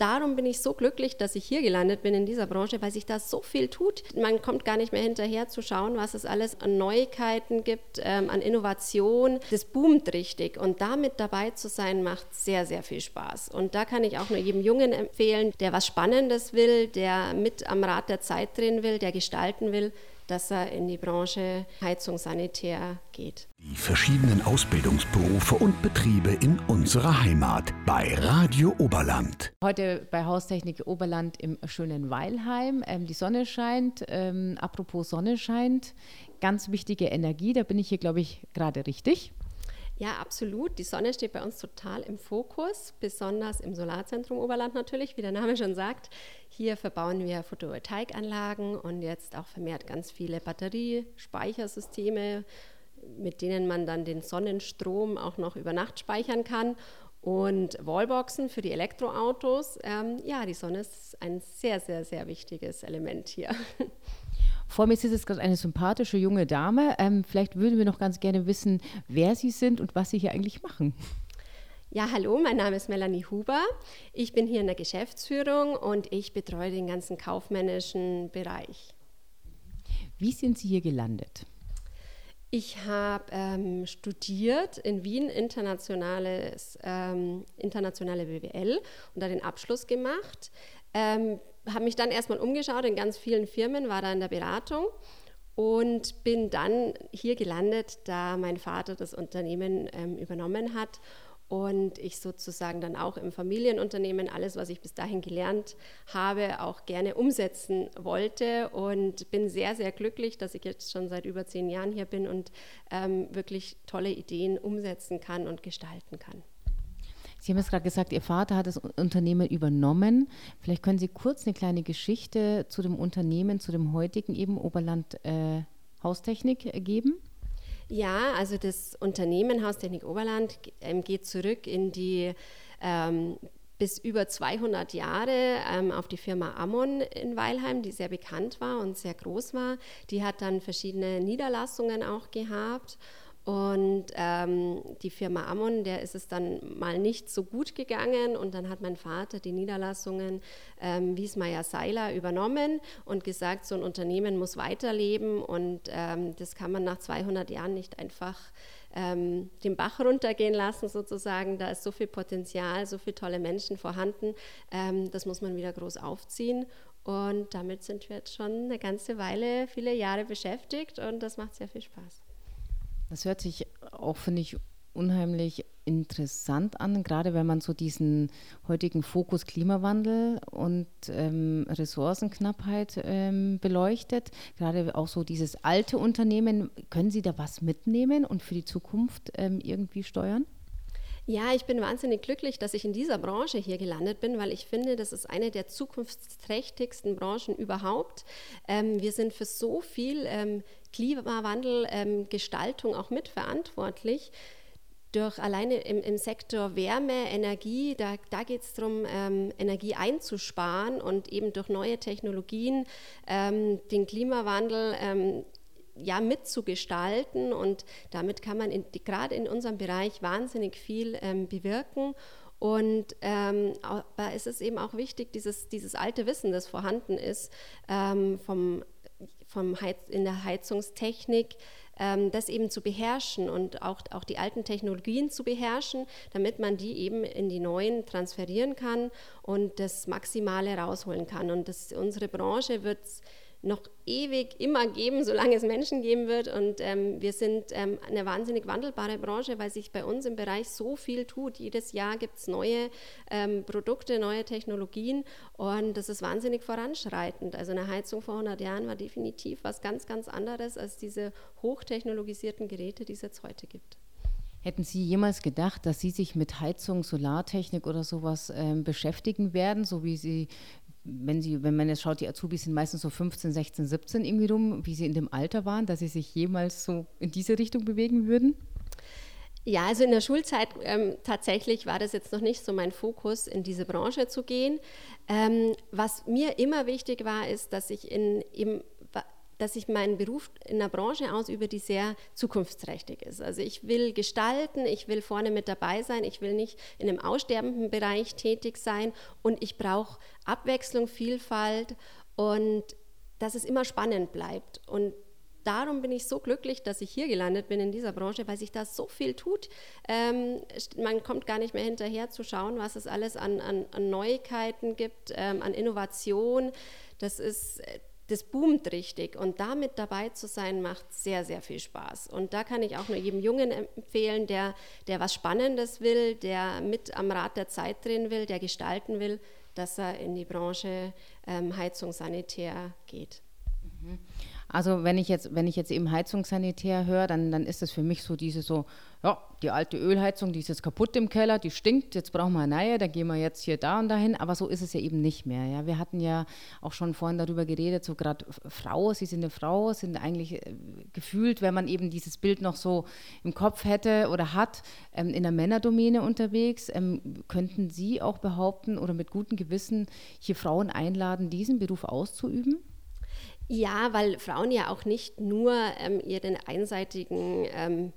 darum bin ich so glücklich, dass ich hier gelandet bin in dieser Branche, weil sich da so viel tut. Man kommt gar nicht mehr hinterher zu schauen, was es alles an Neuigkeiten gibt, ähm, an Innovation. Das boomt richtig und damit dabei zu sein, macht sehr, sehr viel Spaß. Und da kann ich auch nur jedem Jungen empfehlen, der was Spannendes will, der mit am Rad der Zeit drehen will, der gestalten will, dass er in die Branche Heizung Sanitär geht. Die verschiedenen Ausbildungsberufe und Betriebe in unserer Heimat bei Radio Oberland. Heute bei Haustechnik Oberland im schönen Weilheim. Ähm, die Sonne scheint. Ähm, apropos Sonne scheint, ganz wichtige Energie. Da bin ich hier, glaube ich, gerade richtig. Ja, absolut. Die Sonne steht bei uns total im Fokus, besonders im Solarzentrum Oberland natürlich, wie der Name schon sagt. Hier verbauen wir Photovoltaikanlagen und jetzt auch vermehrt ganz viele Batteriespeichersysteme, mit denen man dann den Sonnenstrom auch noch über Nacht speichern kann. Und Wallboxen für die Elektroautos. Ähm, ja, die Sonne ist ein sehr, sehr, sehr wichtiges Element hier. Vor mir sitzt jetzt gerade eine sympathische junge Dame. Ähm, vielleicht würden wir noch ganz gerne wissen, wer Sie sind und was Sie hier eigentlich machen. Ja, hallo, mein Name ist Melanie Huber. Ich bin hier in der Geschäftsführung und ich betreue den ganzen kaufmännischen Bereich. Wie sind Sie hier gelandet? Ich habe ähm, studiert in Wien internationales, ähm, internationale BWL und da den Abschluss gemacht. Ähm, habe mich dann erstmal umgeschaut in ganz vielen Firmen, war da in der Beratung und bin dann hier gelandet, da mein Vater das Unternehmen ähm, übernommen hat und ich sozusagen dann auch im Familienunternehmen alles, was ich bis dahin gelernt habe, auch gerne umsetzen wollte und bin sehr, sehr glücklich, dass ich jetzt schon seit über zehn Jahren hier bin und ähm, wirklich tolle Ideen umsetzen kann und gestalten kann. Sie haben jetzt gerade gesagt, Ihr Vater hat das Unternehmen übernommen. Vielleicht können Sie kurz eine kleine Geschichte zu dem Unternehmen, zu dem heutigen eben Oberland äh, Haustechnik geben. Ja, also das Unternehmen Haustechnik Oberland ähm, geht zurück in die ähm, bis über 200 Jahre ähm, auf die Firma Ammon in Weilheim, die sehr bekannt war und sehr groß war. Die hat dann verschiedene Niederlassungen auch gehabt und ähm, die Firma Ammon, der ist es dann mal nicht so gut gegangen und dann hat mein Vater die Niederlassungen ähm, Wiesmeier Seiler übernommen und gesagt, so ein Unternehmen muss weiterleben und ähm, das kann man nach 200 Jahren nicht einfach ähm, den Bach runtergehen lassen sozusagen. Da ist so viel Potenzial, so viele tolle Menschen vorhanden. Ähm, das muss man wieder groß aufziehen und damit sind wir jetzt schon eine ganze Weile, viele Jahre beschäftigt und das macht sehr viel Spaß. Das hört sich auch, finde ich, unheimlich interessant an, gerade wenn man so diesen heutigen Fokus Klimawandel und ähm, Ressourcenknappheit ähm, beleuchtet. Gerade auch so dieses alte Unternehmen, können Sie da was mitnehmen und für die Zukunft ähm, irgendwie steuern? Ja, ich bin wahnsinnig glücklich, dass ich in dieser Branche hier gelandet bin, weil ich finde, das ist eine der zukunftsträchtigsten Branchen überhaupt. Ähm, wir sind für so viel ähm, Klimawandel-Gestaltung ähm, auch mitverantwortlich. Durch alleine im, im Sektor Wärme, Energie, da, da geht es darum, ähm, Energie einzusparen und eben durch neue Technologien ähm, den Klimawandel ähm, ja, mitzugestalten und damit kann man gerade in unserem Bereich wahnsinnig viel ähm, bewirken. Und ähm, aber es ist eben auch wichtig, dieses, dieses alte Wissen, das vorhanden ist, ähm, vom, vom Heiz, in der Heizungstechnik, ähm, das eben zu beherrschen und auch, auch die alten Technologien zu beherrschen, damit man die eben in die neuen transferieren kann und das Maximale rausholen kann. Und das, unsere Branche wird noch ewig immer geben, solange es Menschen geben wird. Und ähm, wir sind ähm, eine wahnsinnig wandelbare Branche, weil sich bei uns im Bereich so viel tut. Jedes Jahr gibt es neue ähm, Produkte, neue Technologien und das ist wahnsinnig voranschreitend. Also eine Heizung vor 100 Jahren war definitiv was ganz, ganz anderes als diese hochtechnologisierten Geräte, die es jetzt heute gibt. Hätten Sie jemals gedacht, dass Sie sich mit Heizung, Solartechnik oder sowas ähm, beschäftigen werden, so wie Sie wenn, sie, wenn man jetzt schaut, die Azubis sind meistens so 15, 16, 17 irgendwie rum, wie sie in dem Alter waren, dass sie sich jemals so in diese Richtung bewegen würden? Ja, also in der Schulzeit ähm, tatsächlich war das jetzt noch nicht so mein Fokus, in diese Branche zu gehen. Ähm, was mir immer wichtig war, ist, dass ich in, eben dass ich meinen Beruf in einer Branche ausübe, die sehr zukunftsträchtig ist. Also ich will gestalten, ich will vorne mit dabei sein, ich will nicht in einem aussterbenden Bereich tätig sein und ich brauche Abwechslung, Vielfalt und dass es immer spannend bleibt. Und darum bin ich so glücklich, dass ich hier gelandet bin in dieser Branche, weil sich da so viel tut. Ähm, man kommt gar nicht mehr hinterher zu schauen, was es alles an, an, an Neuigkeiten gibt, ähm, an Innovation. Das ist das boomt richtig und damit dabei zu sein, macht sehr, sehr viel Spaß. Und da kann ich auch nur jedem Jungen empfehlen, der, der was Spannendes will, der mit am Rad der Zeit drehen will, der gestalten will, dass er in die Branche ähm, Heizung Sanitär geht. Mhm. Also wenn ich jetzt, wenn ich jetzt eben Heizungssanitär höre, dann, dann ist das für mich so diese so, ja, die alte Ölheizung, die ist jetzt kaputt im Keller, die stinkt, jetzt brauchen wir eine neue, dann gehen wir jetzt hier da und dahin. Aber so ist es ja eben nicht mehr. Ja. Wir hatten ja auch schon vorhin darüber geredet, so gerade Frau, sie sind eine Frau, sind eigentlich äh, gefühlt, wenn man eben dieses Bild noch so im Kopf hätte oder hat, ähm, in der Männerdomäne unterwegs. Ähm, könnten Sie auch behaupten oder mit gutem Gewissen hier Frauen einladen, diesen Beruf auszuüben? Ja, weil Frauen ja auch nicht nur ähm, ihren einseitigen ähm,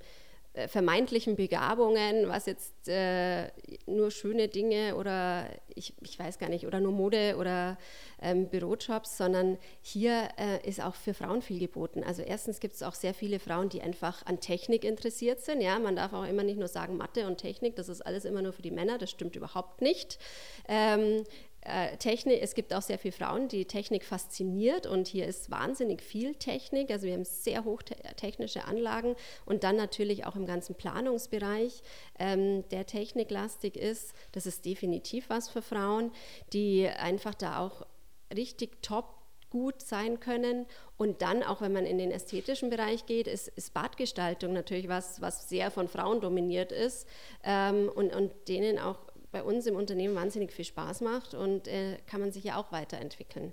äh, vermeintlichen Begabungen, was jetzt äh, nur schöne Dinge oder ich, ich weiß gar nicht, oder nur Mode oder ähm, Bürojobs, sondern hier äh, ist auch für Frauen viel geboten. Also erstens gibt es auch sehr viele Frauen, die einfach an Technik interessiert sind. Ja, man darf auch immer nicht nur sagen Mathe und Technik, das ist alles immer nur für die Männer, das stimmt überhaupt nicht. Ähm, äh, Technik, es gibt auch sehr viele Frauen, die Technik fasziniert und hier ist wahnsinnig viel Technik. Also wir haben sehr hochtechnische Anlagen und dann natürlich auch im ganzen Planungsbereich, ähm, der techniklastig ist. Das ist definitiv was für Frauen, die einfach da auch richtig top gut sein können. Und dann, auch wenn man in den ästhetischen Bereich geht, ist, ist Badgestaltung natürlich was, was sehr von Frauen dominiert ist ähm, und, und denen auch bei uns im Unternehmen wahnsinnig viel Spaß macht und äh, kann man sich ja auch weiterentwickeln.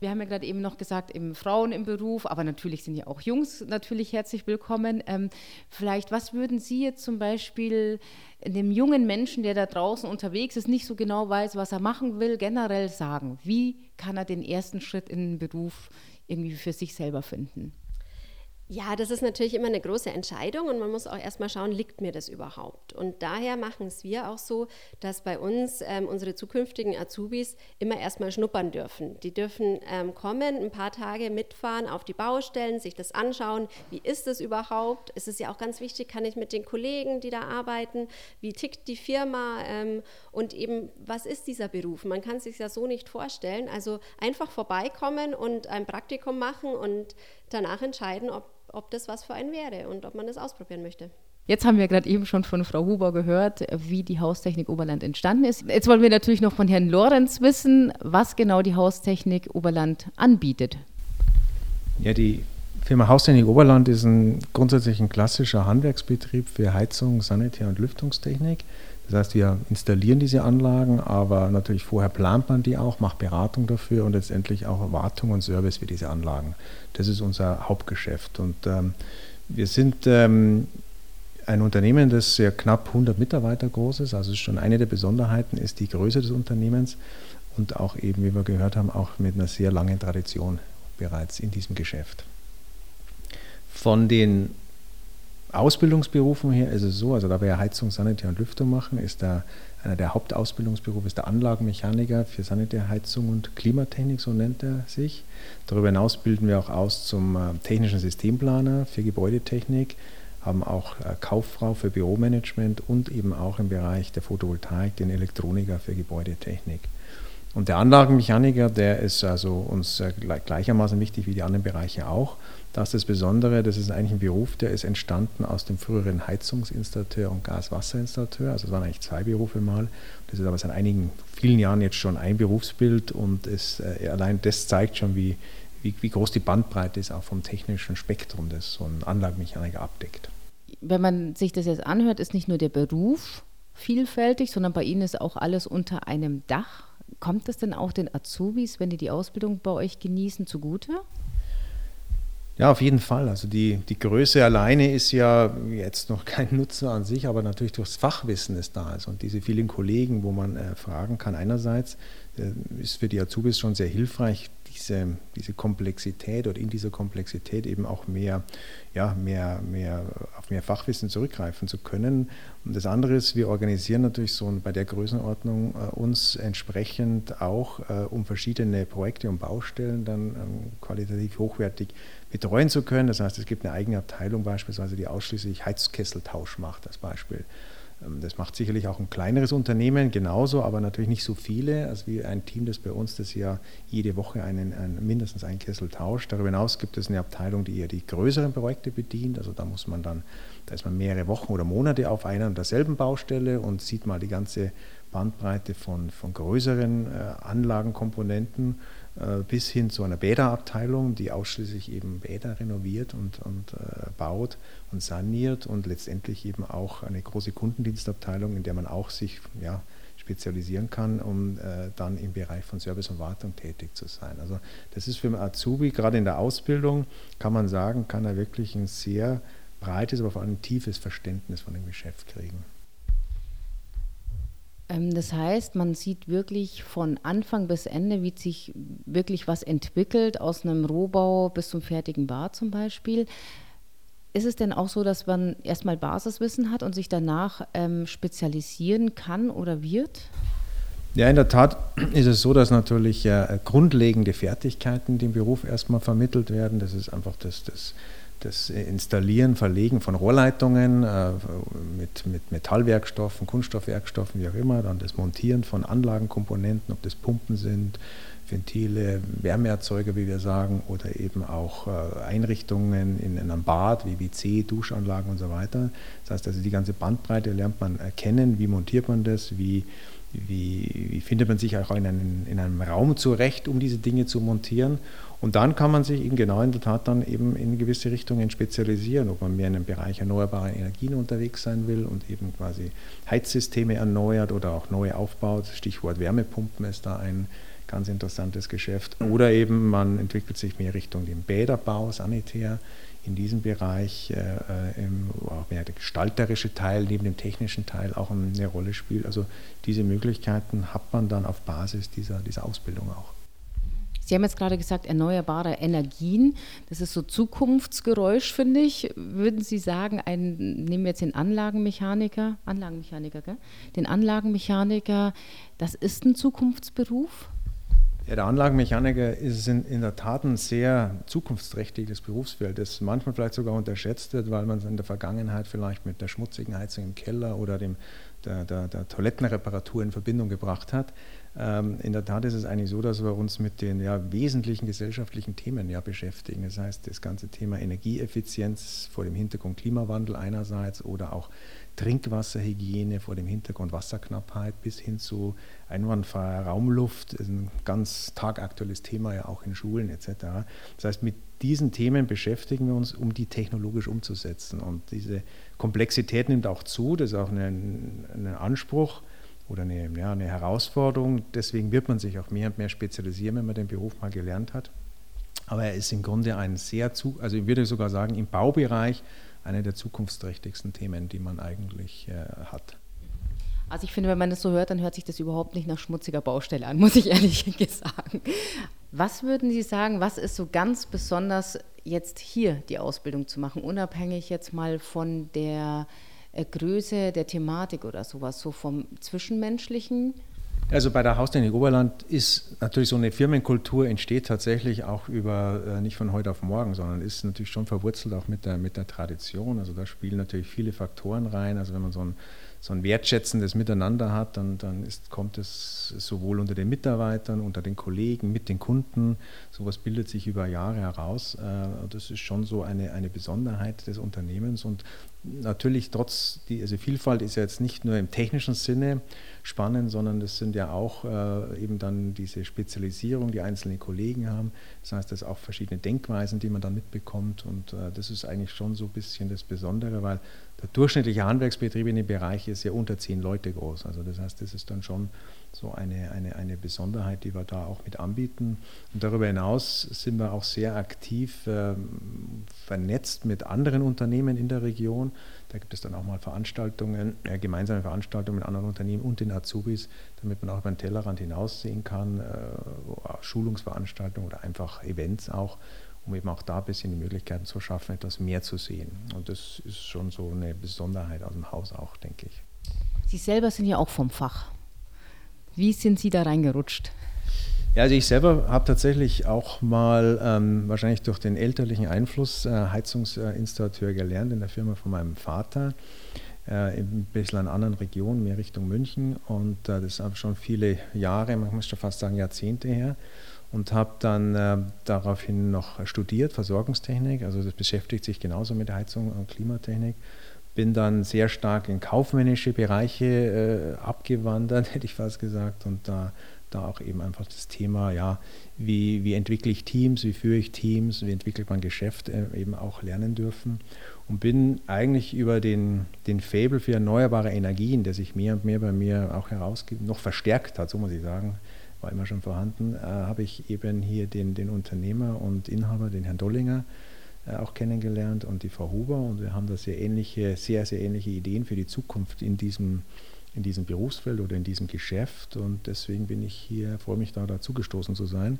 Wir haben ja gerade eben noch gesagt, eben Frauen im Beruf, aber natürlich sind ja auch Jungs natürlich herzlich willkommen. Ähm, vielleicht, was würden Sie jetzt zum Beispiel dem jungen Menschen, der da draußen unterwegs ist, nicht so genau weiß, was er machen will, generell sagen? Wie kann er den ersten Schritt in den Beruf irgendwie für sich selber finden? Ja, das ist natürlich immer eine große Entscheidung und man muss auch erstmal schauen, liegt mir das überhaupt? Und daher machen es wir auch so, dass bei uns ähm, unsere zukünftigen Azubis immer erstmal schnuppern dürfen. Die dürfen ähm, kommen, ein paar Tage mitfahren auf die Baustellen, sich das anschauen, wie ist es überhaupt? Es ist ja auch ganz wichtig, kann ich mit den Kollegen, die da arbeiten, wie tickt die Firma ähm, und eben, was ist dieser Beruf? Man kann es sich ja so nicht vorstellen. Also einfach vorbeikommen und ein Praktikum machen und danach entscheiden, ob, ob das was für einen wäre und ob man das ausprobieren möchte. Jetzt haben wir gerade eben schon von Frau Huber gehört, wie die Haustechnik Oberland entstanden ist. Jetzt wollen wir natürlich noch von Herrn Lorenz wissen, was genau die Haustechnik Oberland anbietet. Ja, die Firma Haustechnik Oberland ist ein grundsätzlich ein klassischer Handwerksbetrieb für Heizung, Sanitär- und Lüftungstechnik. Das heißt, wir installieren diese Anlagen, aber natürlich vorher plant man die auch, macht Beratung dafür und letztendlich auch Wartung und Service für diese Anlagen. Das ist unser Hauptgeschäft. Und ähm, wir sind ähm, ein Unternehmen, das sehr knapp 100 Mitarbeiter groß ist. Also ist schon eine der Besonderheiten ist die Größe des Unternehmens und auch eben, wie wir gehört haben, auch mit einer sehr langen Tradition bereits in diesem Geschäft. Von den Ausbildungsberufen her ist es so, also da wir ja Heizung, Sanitär und Lüftung machen, ist da einer der Hauptausbildungsberufe ist der Anlagenmechaniker für Sanitärheizung und Klimatechnik, so nennt er sich. Darüber hinaus bilden wir auch aus zum äh, technischen Systemplaner für Gebäudetechnik, haben auch äh, Kauffrau für Büromanagement und eben auch im Bereich der Photovoltaik den Elektroniker für Gebäudetechnik. Und der Anlagenmechaniker, der ist also uns äh, gleichermaßen wichtig wie die anderen Bereiche auch. Das ist das Besondere, das ist eigentlich ein Beruf, der ist entstanden aus dem früheren Heizungsinstallateur und Gaswasserinstallateur. Also es waren eigentlich zwei Berufe mal. Das ist aber seit einigen, vielen Jahren jetzt schon ein Berufsbild und es, äh, allein das zeigt schon, wie, wie, wie groß die Bandbreite ist, auch vom technischen Spektrum, das so ein Anlagenmechaniker abdeckt. Wenn man sich das jetzt anhört, ist nicht nur der Beruf vielfältig, sondern bei Ihnen ist auch alles unter einem Dach. Kommt das denn auch den Azubis, wenn die die Ausbildung bei euch genießen, zugute? Ja, auf jeden Fall. Also die, die Größe alleine ist ja jetzt noch kein Nutzen an sich, aber natürlich durchs Fachwissen, das da ist und diese vielen Kollegen, wo man äh, fragen kann. Einerseits äh, ist für die Azubis schon sehr hilfreich, diese, diese Komplexität oder in dieser Komplexität eben auch mehr, ja, mehr, mehr auf mehr Fachwissen zurückgreifen zu können. Und das andere ist, wir organisieren natürlich so bei der Größenordnung äh, uns entsprechend auch äh, um verschiedene Projekte und Baustellen dann ähm, qualitativ hochwertig betreuen zu können. Das heißt, es gibt eine eigene Abteilung beispielsweise, die ausschließlich Heizkesseltausch macht als Beispiel. Ähm, das macht sicherlich auch ein kleineres Unternehmen genauso, aber natürlich nicht so viele, als wie ein Team, das bei uns das ja jede Woche einen, einen, mindestens einen Kessel tauscht. Darüber hinaus gibt es eine Abteilung, die eher die größeren Projekte bedient. Also da muss man dann, da ist man mehrere Wochen oder Monate auf einer und derselben Baustelle und sieht mal die ganze Bandbreite von, von größeren äh, Anlagenkomponenten bis hin zu einer Bäderabteilung, die ausschließlich eben Bäder renoviert und, und äh, baut und saniert und letztendlich eben auch eine große Kundendienstabteilung, in der man auch sich ja, spezialisieren kann, um äh, dann im Bereich von Service und Wartung tätig zu sein. Also das ist für einen Azubi, gerade in der Ausbildung, kann man sagen, kann er wirklich ein sehr breites, aber vor allem tiefes Verständnis von dem Geschäft kriegen. Ähm, das heißt, man sieht wirklich von Anfang bis Ende, wie sich wirklich was entwickelt, aus einem Rohbau bis zum fertigen Bad zum Beispiel. Ist es denn auch so, dass man erstmal Basiswissen hat und sich danach ähm, spezialisieren kann oder wird? Ja, in der Tat ist es so, dass natürlich äh, grundlegende Fertigkeiten dem Beruf erstmal vermittelt werden. Das ist einfach das, das das Installieren, Verlegen von Rohrleitungen äh, mit, mit Metallwerkstoffen, Kunststoffwerkstoffen, wie auch immer, dann das Montieren von Anlagenkomponenten, ob das Pumpen sind, Ventile, Wärmeerzeuger, wie wir sagen, oder eben auch äh, Einrichtungen in, in, einem Bad, wie WC, Duschanlagen und so weiter. Das heißt also, die ganze Bandbreite lernt man erkennen, wie montiert man das, wie, wie, wie findet man sich auch in einem, in einem Raum zurecht, um diese Dinge zu montieren. Und dann kann man sich eben genau in der Tat dann eben in gewisse Richtungen spezialisieren, ob man mehr in einem Bereich erneuerbare Energien unterwegs sein will und eben quasi Heizsysteme erneuert oder auch neu aufbaut. Stichwort Wärmepumpen ist da ein ganz interessantes Geschäft. Oder eben man entwickelt sich mehr Richtung den Bäderbau, Sanitär in diesem Bereich, äh, äh auch mehr der gestalterische Teil neben dem technischen Teil auch eine Rolle spielt. Also diese Möglichkeiten hat man dann auf Basis dieser, dieser Ausbildung auch. Sie haben jetzt gerade gesagt, erneuerbare Energien. Das ist so Zukunftsgeräusch, finde ich. Würden Sie sagen, ein, nehmen wir jetzt den Anlagenmechaniker, Anlagenmechaniker, gell? den Anlagenmechaniker, das ist ein Zukunftsberuf? Ja, der Anlagenmechaniker ist in, in, der Tat ein sehr zukunftsträchtiges Berufsfeld, das manchmal vielleicht sogar unterschätzt wird, weil man es in der Vergangenheit vielleicht mit der schmutzigen Heizung im Keller oder dem, der, der, der Toilettenreparatur in Verbindung gebracht hat. Ähm, in der Tat ist es eigentlich so, dass wir uns mit den ja, wesentlichen gesellschaftlichen Themen ja, beschäftigen. Das heißt, das ganze Thema Energieeffizienz vor dem Hintergrund Klimawandel einerseits oder auch Trinkwasserhygiene vor dem Hintergrund Wasserknappheit bis hin zu einwandfreier Raumluft, ist ein ganz tagaktuelles Thema ja auch in Schulen etc. Das heißt, mit diesen Themen beschäftigen wir uns, um die technologisch umzusetzen. Und diese Komplexität nimmt auch zu, das ist auch ein, ein Anspruch oder eine, ja, eine Herausforderung. Deswegen wird man sich auch mehr und mehr spezialisieren, wenn man den Beruf mal gelernt hat. Aber er ist im Grunde ein sehr, also ich würde sogar sagen, im Baubereich eine der zukunftsträchtigsten Themen, die man eigentlich äh, hat. Also ich finde, wenn man das so hört, dann hört sich das überhaupt nicht nach schmutziger Baustelle an, muss ich ehrlich sagen. Was würden Sie sagen, was ist so ganz besonders jetzt hier die Ausbildung zu machen, unabhängig jetzt mal von der Größe der Thematik oder sowas, so vom Zwischenmenschlichen? Also bei der Haustechnik Oberland ist natürlich so eine Firmenkultur entsteht tatsächlich auch über äh, nicht von heute auf morgen, sondern ist natürlich schon verwurzelt auch mit der, mit der Tradition. Also da spielen natürlich viele Faktoren rein. Also wenn man so ein so ein wertschätzendes Miteinander hat, dann, dann ist, kommt es sowohl unter den Mitarbeitern, unter den Kollegen, mit den Kunden. Sowas bildet sich über Jahre heraus. Äh, das ist schon so eine, eine Besonderheit des Unternehmens. Und natürlich trotz, die, also Vielfalt ist ja jetzt nicht nur im technischen Sinne spannend, sondern es sind ja auch äh, eben dann diese Spezialisierung, die einzelne Kollegen haben. Das heißt, es auch verschiedene Denkweisen, die man dann mitbekommt. Und äh, das ist eigentlich schon so ein bisschen das Besondere, weil durchschnittliche Handwerksbetrieb in dem Bereich ist ja unter zehn Leute groß. Also das heißt, das ist dann schon so eine, eine, eine Besonderheit, die wir da auch mit anbieten. Und darüber hinaus sind wir auch sehr aktiv äh, vernetzt mit anderen Unternehmen in der Region. Da gibt es dann auch mal Veranstaltungen, äh, gemeinsame Veranstaltungen mit anderen Unternehmen und den Azubis, damit man auch über den Tellerrand hinaussehen kann, äh, Schulungsveranstaltungen oder einfach Events auch, um eben auch da ein bisschen die Möglichkeiten zu schaffen, etwas mehr zu sehen. Und das ist schon so eine Besonderheit aus dem Haus auch, denke ich. Sie selber sind ja auch vom Fach. Wie sind Sie da reingerutscht? Ja, also ich selber habe tatsächlich auch mal ähm, wahrscheinlich durch den elterlichen Einfluss äh, Heizungsinstallateur gelernt in der Firma von meinem Vater. Äh, ein bisschen in einer anderen Region, mehr Richtung München. Und äh, das ist schon viele Jahre, man muss schon fast sagen Jahrzehnte her. Und habe dann äh, daraufhin noch studiert, Versorgungstechnik. Also das beschäftigt sich genauso mit Heizung und Klimatechnik bin dann sehr stark in kaufmännische Bereiche äh, abgewandert, hätte ich fast gesagt, und da, da auch eben einfach das Thema, ja, wie, wie entwickle ich Teams, wie führe ich Teams, wie entwickelt man Geschäft äh, eben auch lernen dürfen und bin eigentlich über den, den Fable für erneuerbare Energien, der sich mehr und mehr bei mir auch herausgibt, noch verstärkt hat, so muss ich sagen, war immer schon vorhanden, äh, habe ich eben hier den, den Unternehmer und Inhaber, den Herrn Dollinger, äh, auch kennengelernt und die Frau Huber und wir haben da sehr ähnliche, sehr, sehr ähnliche Ideen für die Zukunft in diesem, in diesem Berufsfeld oder in diesem Geschäft und deswegen bin ich hier, freue mich da dazugestoßen zu sein.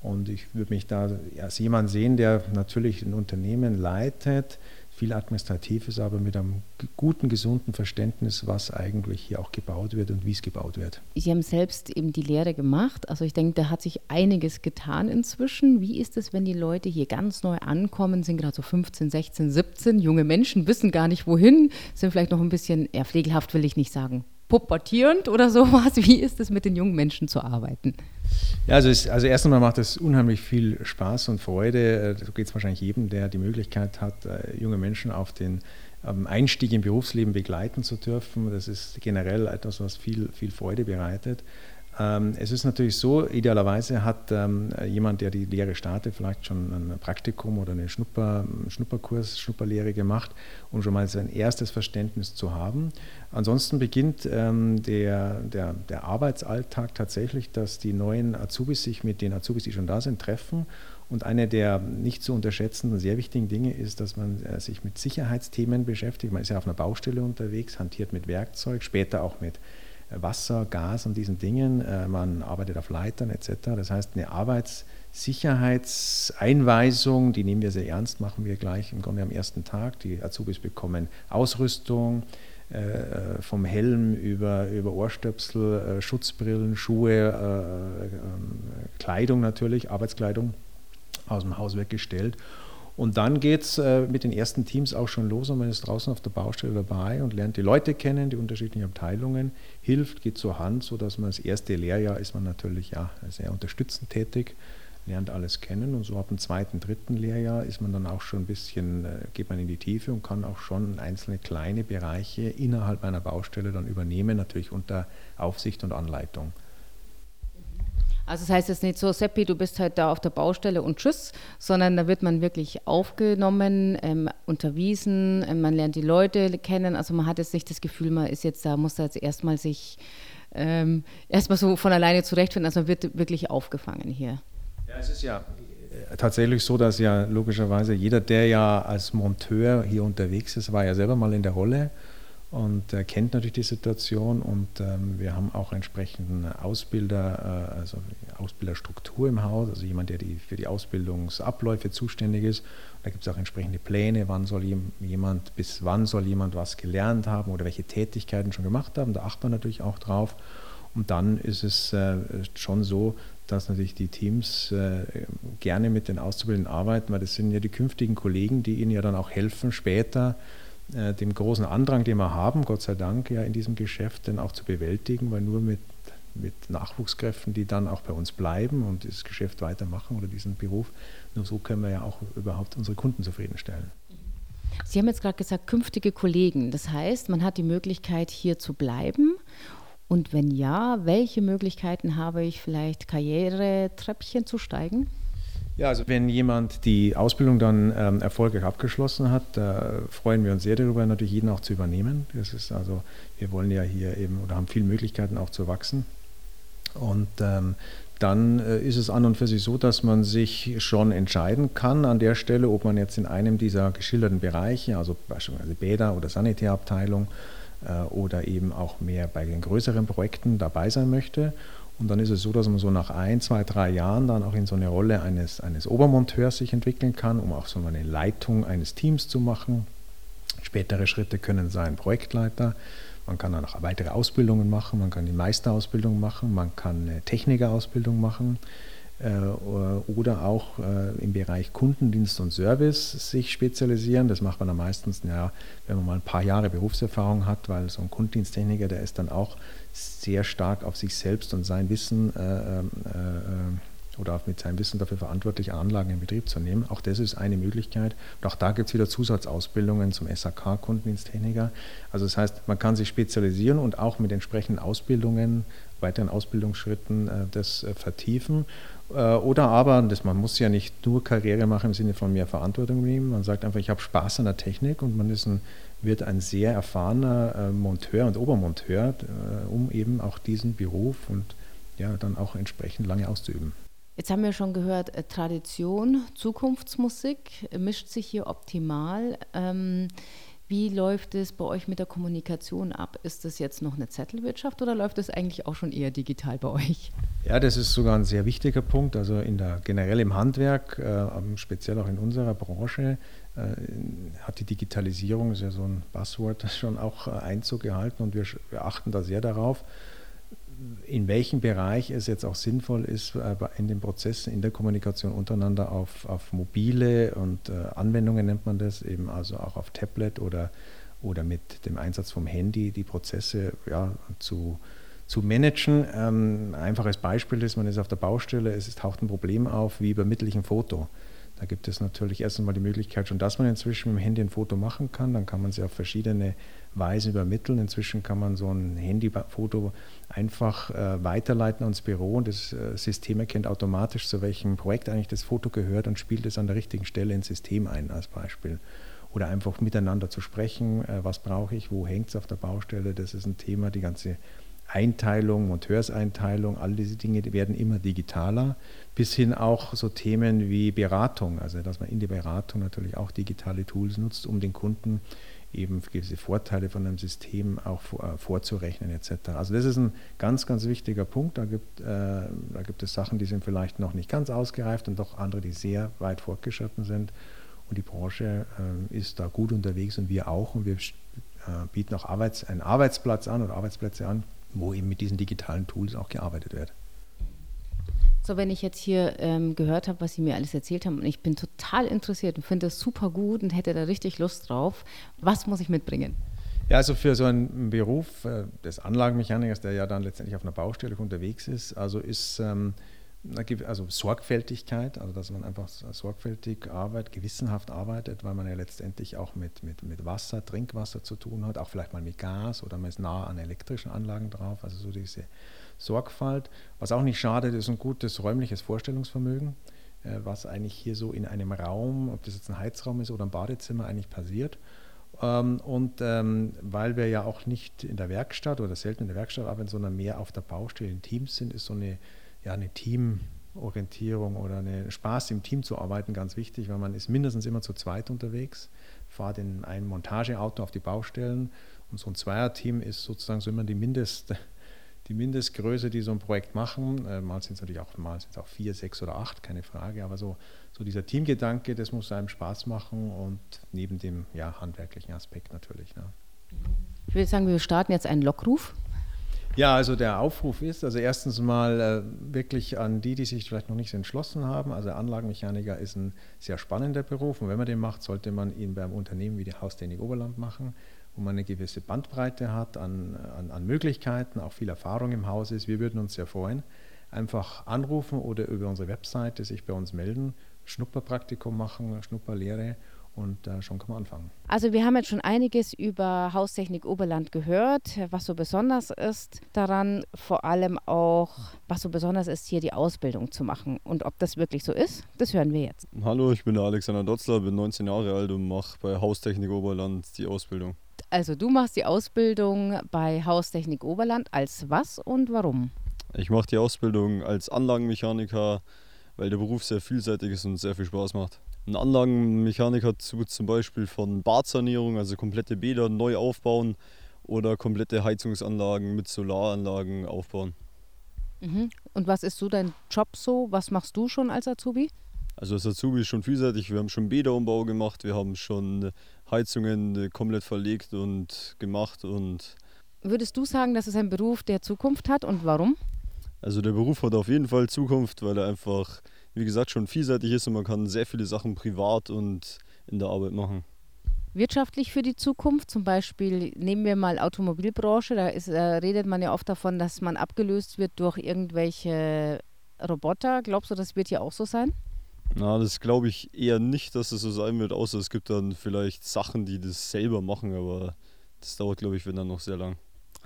Und ich würde mich da als jemand sehen, der natürlich ein Unternehmen leitet, viel Administratives, aber mit einem guten, gesunden Verständnis, was eigentlich hier auch gebaut wird und wie es gebaut wird. Sie haben selbst eben die Lehre gemacht. Also ich denke, da hat sich einiges getan inzwischen. Wie ist es, wenn die Leute hier ganz neu ankommen, sind gerade so 15, 16, 17, junge Menschen, wissen gar nicht wohin, sind vielleicht noch ein bisschen, eher pflegelhaft will ich nicht sagen, pubertierend oder sowas. Wie ist es, mit den jungen Menschen zu arbeiten? Ja, also, es, also erst einmal macht es unheimlich viel Spaß und Freude. Äh, so geht es wahrscheinlich jedem, der die Möglichkeit hat, äh, junge Menschen auf den Einstieg im Berufsleben begleiten zu dürfen. Das ist generell etwas, was viel, viel Freude bereitet. Ähm, es ist natürlich so, idealerweise hat ähm, jemand, der die Lehre startet, vielleicht schon ein Praktikum oder einen Schnupper, Schnupperkurs, Schnupperlehre gemacht, um schon mal sein erstes Verständnis zu haben. Ansonsten beginnt ähm, der, der, der Arbeitsalltag tatsächlich, dass die neuen Azubis sich mit den Azubis, die schon da sind, treffen und eine der nicht zu unterschätzenden, sehr wichtigen Dinge ist, dass man äh, sich mit Sicherheitsthemen beschäftigt. Man ist ja auf einer Baustelle unterwegs, hantiert mit Werkzeug, später auch mit Wasser, Gas und diesen Dingen. Äh, man arbeitet auf Leitern etc. Das heißt, eine Arbeitssicherheitseinweisung, die nehmen wir sehr ernst, machen wir gleich im Grunde am ersten Tag. Die Azubis bekommen Ausrüstung, äh, vom Helm über, über Ohrstöpsel, äh, Schutzbrillen, Schuhe, ähm, Kleidung natürlich, Arbeitskleidung aus dem Haus weggestellt. Und dann geht es äh, mit den ersten Teams auch schon los und man ist draußen auf der Baustelle dabei und lernt die Leute kennen, die unterschiedlichen Abteilungen, hilft, geht zur Hand, sodass man das erste Lehrjahr ist man natürlich ja sehr unterstützend tätig, lernt alles kennen und so ab dem zweiten, dritten Lehrjahr ist man dann auch schon ein bisschen, äh, geht man in die Tiefe und kann auch schon einzelne kleine Bereiche innerhalb einer Baustelle dann übernehmen, natürlich unter Aufsicht und Anleitung. Also das heißt jetzt nicht so, Seppi, du bist halt da auf der Baustelle und tschüss, sondern da wird man wirklich aufgenommen, ähm, unterwiesen, ähm, man lernt die Leute kennen. Also man hat jetzt nicht das Gefühl, man ist jetzt da, muss da jetzt erstmal sich ähm, erstmal so von alleine zurechtfinden. Also man wird wirklich aufgefangen hier. Ja, es ist ja äh, tatsächlich so, dass ja logischerweise jeder, der ja als Monteur hier unterwegs ist, war ja selber mal in der Rolle und er kennt natürlich die Situation und ähm, wir haben auch entsprechenden Ausbilder, äh, also Ausbilderstruktur im Haus, also jemand, der die, für die Ausbildungsabläufe zuständig ist. Da gibt es auch entsprechende Pläne, wann soll jemand, bis wann soll jemand was gelernt haben oder welche Tätigkeiten schon gemacht haben. Da achtet man natürlich auch drauf. Und dann ist es äh, schon so, dass natürlich die Teams äh, gerne mit den Auszubildenden arbeiten, weil das sind ja die künftigen Kollegen, die ihnen ja dann auch helfen, später dem großen Andrang, den wir haben, Gott sei Dank ja in diesem Geschäft, dann auch zu bewältigen, weil nur mit, mit Nachwuchskräften, die dann auch bei uns bleiben und das Geschäft weitermachen oder diesen Beruf, nur so können wir ja auch überhaupt unsere Kunden zufriedenstellen. Sie haben jetzt gerade gesagt, künftige Kollegen. Das heißt, man hat die Möglichkeit, hier zu bleiben. Und wenn ja, welche Möglichkeiten habe ich vielleicht, Karrieretreppchen zu steigen? Ja, also wenn jemand die Ausbildung dann ähm, erfolgreich abgeschlossen hat, da freuen wir uns sehr darüber, natürlich jeden auch zu übernehmen. Das ist also, wir wollen ja hier eben oder haben viele Möglichkeiten auch zu wachsen. Und ähm, dann äh, ist es an und für sich so, dass man sich schon entscheiden kann an der Stelle, ob man jetzt in einem dieser geschilderten Bereiche, also beispielsweise Bäder oder Sanitärabteilung äh, oder eben auch mehr bei den größeren Projekten dabei sein möchte. Und dann ist es so, dass man so nach ein, zwei, drei Jahren dann auch in so eine Rolle eines, eines Obermonteurs sich entwickeln kann, um auch so eine Leitung eines Teams zu machen. Spätere Schritte können sein Projektleiter. Man kann dann auch weitere Ausbildungen machen, man kann die Meisterausbildung machen, man kann eine Technikerausbildung machen oder auch äh, im Bereich Kundendienst und Service sich spezialisieren. Das macht man am meisten, ja, wenn man mal ein paar Jahre Berufserfahrung hat, weil so ein Kundendiensttechniker, der ist dann auch sehr stark auf sich selbst und sein Wissen äh, äh, äh, oder mit seinem Wissen dafür verantwortlich, Anlagen in Betrieb zu nehmen. Auch das ist eine Möglichkeit. Und auch da gibt es wieder Zusatzausbildungen zum SAK-Kundendiensttechniker. Also das heißt, man kann sich spezialisieren und auch mit entsprechenden Ausbildungen, weiteren Ausbildungsschritten äh, das äh, vertiefen. Äh, oder aber, das, man muss ja nicht nur Karriere machen im Sinne von mehr Verantwortung nehmen. Man sagt einfach, ich habe Spaß an der Technik und man ist ein wird ein sehr erfahrener äh, Monteur und Obermonteur, äh, um eben auch diesen Beruf und ja, dann auch entsprechend lange auszuüben. Jetzt haben wir schon gehört, Tradition, Zukunftsmusik mischt sich hier optimal. Ähm, wie läuft es bei euch mit der Kommunikation ab? Ist das jetzt noch eine Zettelwirtschaft oder läuft es eigentlich auch schon eher digital bei euch? Ja, das ist sogar ein sehr wichtiger Punkt. Also in der, generell im Handwerk, äh, speziell auch in unserer Branche, äh, hat die Digitalisierung, ist ja so ein Buzzword, schon auch äh, Einzug gehalten und wir, wir achten da sehr darauf, in welchem Bereich es jetzt auch sinnvoll ist, in den Prozessen, in der Kommunikation untereinander auf, auf mobile und äh, Anwendungen nennt man das, eben also auch auf Tablet oder, oder mit dem Einsatz vom Handy die Prozesse ja, zu, zu managen. Ähm, einfaches Beispiel ist, man ist auf der Baustelle, es taucht ein Problem auf, wie übermittle ich ein Foto. Da gibt es natürlich erst einmal die Möglichkeit schon, dass man inzwischen mit dem Handy ein Foto machen kann. Dann kann man sie auf verschiedene Weise übermitteln. Inzwischen kann man so ein Handyfoto einfach äh, weiterleiten ans Büro und das äh, System erkennt automatisch, zu welchem Projekt eigentlich das Foto gehört und spielt es an der richtigen Stelle ins System ein als Beispiel. Oder einfach miteinander zu sprechen, äh, was brauche ich, wo hängt es auf der Baustelle, das ist ein Thema, die ganze Einteilung, Monteurseinteilung, all diese Dinge die werden immer digitaler, bis hin auch so Themen wie Beratung, also dass man in der Beratung natürlich auch digitale Tools nutzt, um den Kunden eben gewisse Vorteile von einem System auch äh, vorzurechnen etc. Also das ist ein ganz, ganz wichtiger Punkt. Da gibt, äh, da gibt es Sachen, die sind vielleicht noch nicht ganz ausgereift und doch andere, die sehr weit fortgeschritten sind. Und die Branche äh, ist da gut unterwegs und wir auch. Und wir äh, bieten auch Arbeits-, einen Arbeitsplatz an oder Arbeitsplätze an, wo eben mit diesen digitalen Tools auch gearbeitet wird. So, wenn ich jetzt hier ähm, gehört habe, was Sie mir alles erzählt haben, und ich bin total interessiert und finde das super gut und hätte da richtig Lust drauf, was muss ich mitbringen? Ja, also für so einen Beruf äh, des Anlagenmechanikers, der ja dann letztendlich auf einer Baustelle unterwegs ist, also ist ähm, also Sorgfältigkeit, also dass man einfach sorgfältig arbeitet, gewissenhaft arbeitet, weil man ja letztendlich auch mit, mit, mit Wasser, Trinkwasser zu tun hat, auch vielleicht mal mit Gas oder man ist nah an elektrischen Anlagen drauf, also so diese Sorgfalt. Was auch nicht schadet, ist ein gutes räumliches Vorstellungsvermögen, äh, was eigentlich hier so in einem Raum, ob das jetzt ein Heizraum ist oder ein Badezimmer, eigentlich passiert. Ähm, und ähm, weil wir ja auch nicht in der Werkstatt oder selten in der Werkstatt arbeiten, sondern mehr auf der Baustelle in Teams sind, ist so eine ja, eine Teamorientierung oder eine Spaß im Team zu arbeiten ganz wichtig, weil man ist mindestens immer zu zweit unterwegs, fahrt in ein Montageauto auf die Baustellen und so ein Zweierteam ist sozusagen so immer die Mindest, die Mindestgröße, die so ein Projekt machen. Äh, mal sind es natürlich auch, mal sind auch vier, sechs oder acht, keine Frage, aber so, so dieser Teamgedanke, das muss einem Spaß machen und neben dem ja, handwerklichen Aspekt natürlich. Ne. Ich würde sagen, wir starten jetzt einen Lockruf. Ja, also der Aufruf ist, also erstens mal äh, wirklich an die, die sich vielleicht noch nicht entschlossen haben. Also Anlagenmechaniker ist ein sehr spannender Beruf und wenn man den macht, sollte man ihn beim Unternehmen wie die Haustechnik Oberland machen, wo man eine gewisse Bandbreite hat an, an, an Möglichkeiten, auch viel Erfahrung im Haus ist. Wir würden uns sehr freuen. Einfach anrufen oder über unsere Webseite sich bei uns melden, Schnupperpraktikum machen, Schnupperlehre und äh, schon kann man anfangen. Also wir haben jetzt schon einiges über Haustechnik Oberland gehört, was so besonders ist daran, vor allem auch, was so besonders ist, hier die Ausbildung zu machen. Und ob das wirklich so ist, das hören wir jetzt. Hallo, ich bin der Alexander Dotzler, bin 19 Jahre alt und mache bei Haustechnik Oberland die Ausbildung. Also du machst die Ausbildung bei Haustechnik Oberland als was und warum? Ich mache die Ausbildung als Anlagenmechaniker, weil der Beruf sehr vielseitig ist und sehr viel Spaß macht. Ein Anlagenmechaniker tut zum Beispiel von Badsanierung, also komplette Bäder neu aufbauen oder komplette Heizungsanlagen mit Solaranlagen aufbauen. Mhm. Und was ist so dein Job so? Was machst du schon als Azubi? Also als Azubi ist schon vielseitig. Wir haben schon Bäderumbau gemacht, wir haben schon Heizungen komplett verlegt und gemacht. Und Würdest du sagen, dass es ein Beruf der Zukunft hat und warum? Also der Beruf hat auf jeden Fall Zukunft, weil er einfach wie gesagt, schon vielseitig ist und man kann sehr viele Sachen privat und in der Arbeit machen. Wirtschaftlich für die Zukunft, zum Beispiel nehmen wir mal Automobilbranche, da ist, äh, redet man ja oft davon, dass man abgelöst wird durch irgendwelche Roboter. Glaubst du, das wird hier auch so sein? Na, das glaube ich eher nicht, dass es so sein wird, außer es gibt dann vielleicht Sachen, die das selber machen, aber das dauert, glaube ich, wenn dann noch sehr lang.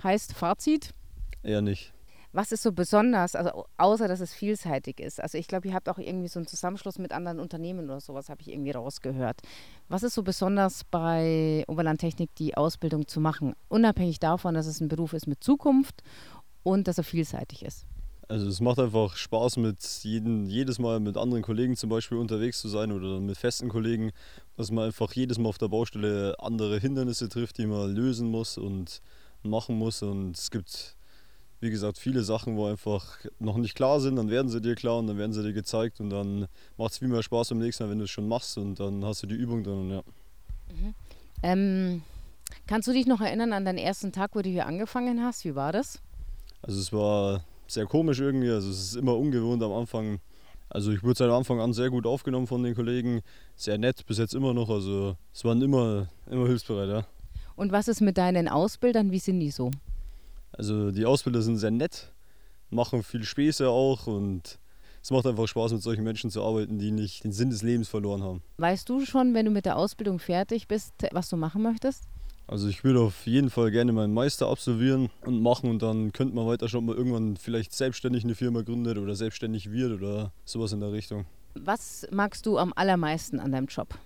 Heißt Fazit? Eher nicht. Was ist so besonders, also außer dass es vielseitig ist? Also ich glaube, ihr habt auch irgendwie so einen Zusammenschluss mit anderen Unternehmen oder sowas, habe ich irgendwie rausgehört. Was ist so besonders bei Oberlandtechnik, die Ausbildung zu machen? Unabhängig davon, dass es ein Beruf ist mit Zukunft und dass er vielseitig ist. Also es macht einfach Spaß, mit jeden, jedes Mal mit anderen Kollegen zum Beispiel unterwegs zu sein oder mit festen Kollegen, dass man einfach jedes Mal auf der Baustelle andere Hindernisse trifft, die man lösen muss und machen muss. Und es gibt wie gesagt, viele Sachen, wo einfach noch nicht klar sind, dann werden sie dir klar und dann werden sie dir gezeigt und dann macht es viel mehr Spaß beim nächsten Mal, wenn du es schon machst und dann hast du die Übung drin. Und ja. Mhm. Ähm, kannst du dich noch erinnern an deinen ersten Tag, wo du hier angefangen hast? Wie war das? Also es war sehr komisch irgendwie, also es ist immer ungewohnt am Anfang. Also ich wurde seit Anfang an sehr gut aufgenommen von den Kollegen, sehr nett, bis jetzt immer noch, also es waren immer, immer hilfsbereit, ja. Und was ist mit deinen Ausbildern, wie sind die so? Also die Ausbilder sind sehr nett, machen viel Späße auch und es macht einfach Spaß, mit solchen Menschen zu arbeiten, die nicht den Sinn des Lebens verloren haben. Weißt du schon, wenn du mit der Ausbildung fertig bist, was du machen möchtest? Also ich würde auf jeden Fall gerne meinen Meister absolvieren und machen und dann könnte man weiter schon mal irgendwann vielleicht selbstständig eine Firma gründet oder selbstständig wird oder sowas in der Richtung. Was magst du am allermeisten an deinem Job?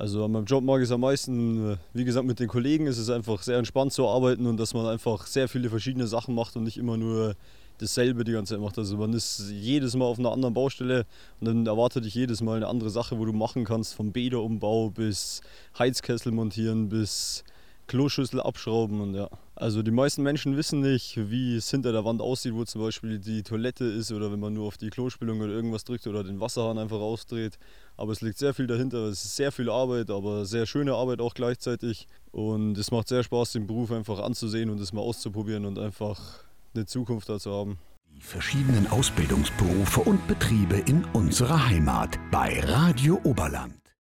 Also an meinem Job mag ich es am meisten, wie gesagt, mit den Kollegen ist es einfach sehr entspannt zu arbeiten und dass man einfach sehr viele verschiedene Sachen macht und nicht immer nur dasselbe die ganze Zeit macht. Also man ist jedes Mal auf einer anderen Baustelle und dann erwartet dich jedes Mal eine andere Sache, wo du machen kannst, vom Bäderumbau bis Heizkessel montieren bis Kloschüssel abschrauben und ja. Also die meisten Menschen wissen nicht, wie es hinter der Wand aussieht, wo zum Beispiel die Toilette ist oder wenn man nur auf die Klospülung oder irgendwas drückt oder den Wasserhahn einfach rausdreht. Aber es liegt sehr viel dahinter. Es ist sehr viel Arbeit, aber sehr schöne Arbeit auch gleichzeitig. Und es macht sehr Spaß, den Beruf einfach anzusehen und es mal auszuprobieren und einfach eine Zukunft da zu haben. Die verschiedenen Ausbildungsberufe und Betriebe in unserer Heimat bei Radio Oberland.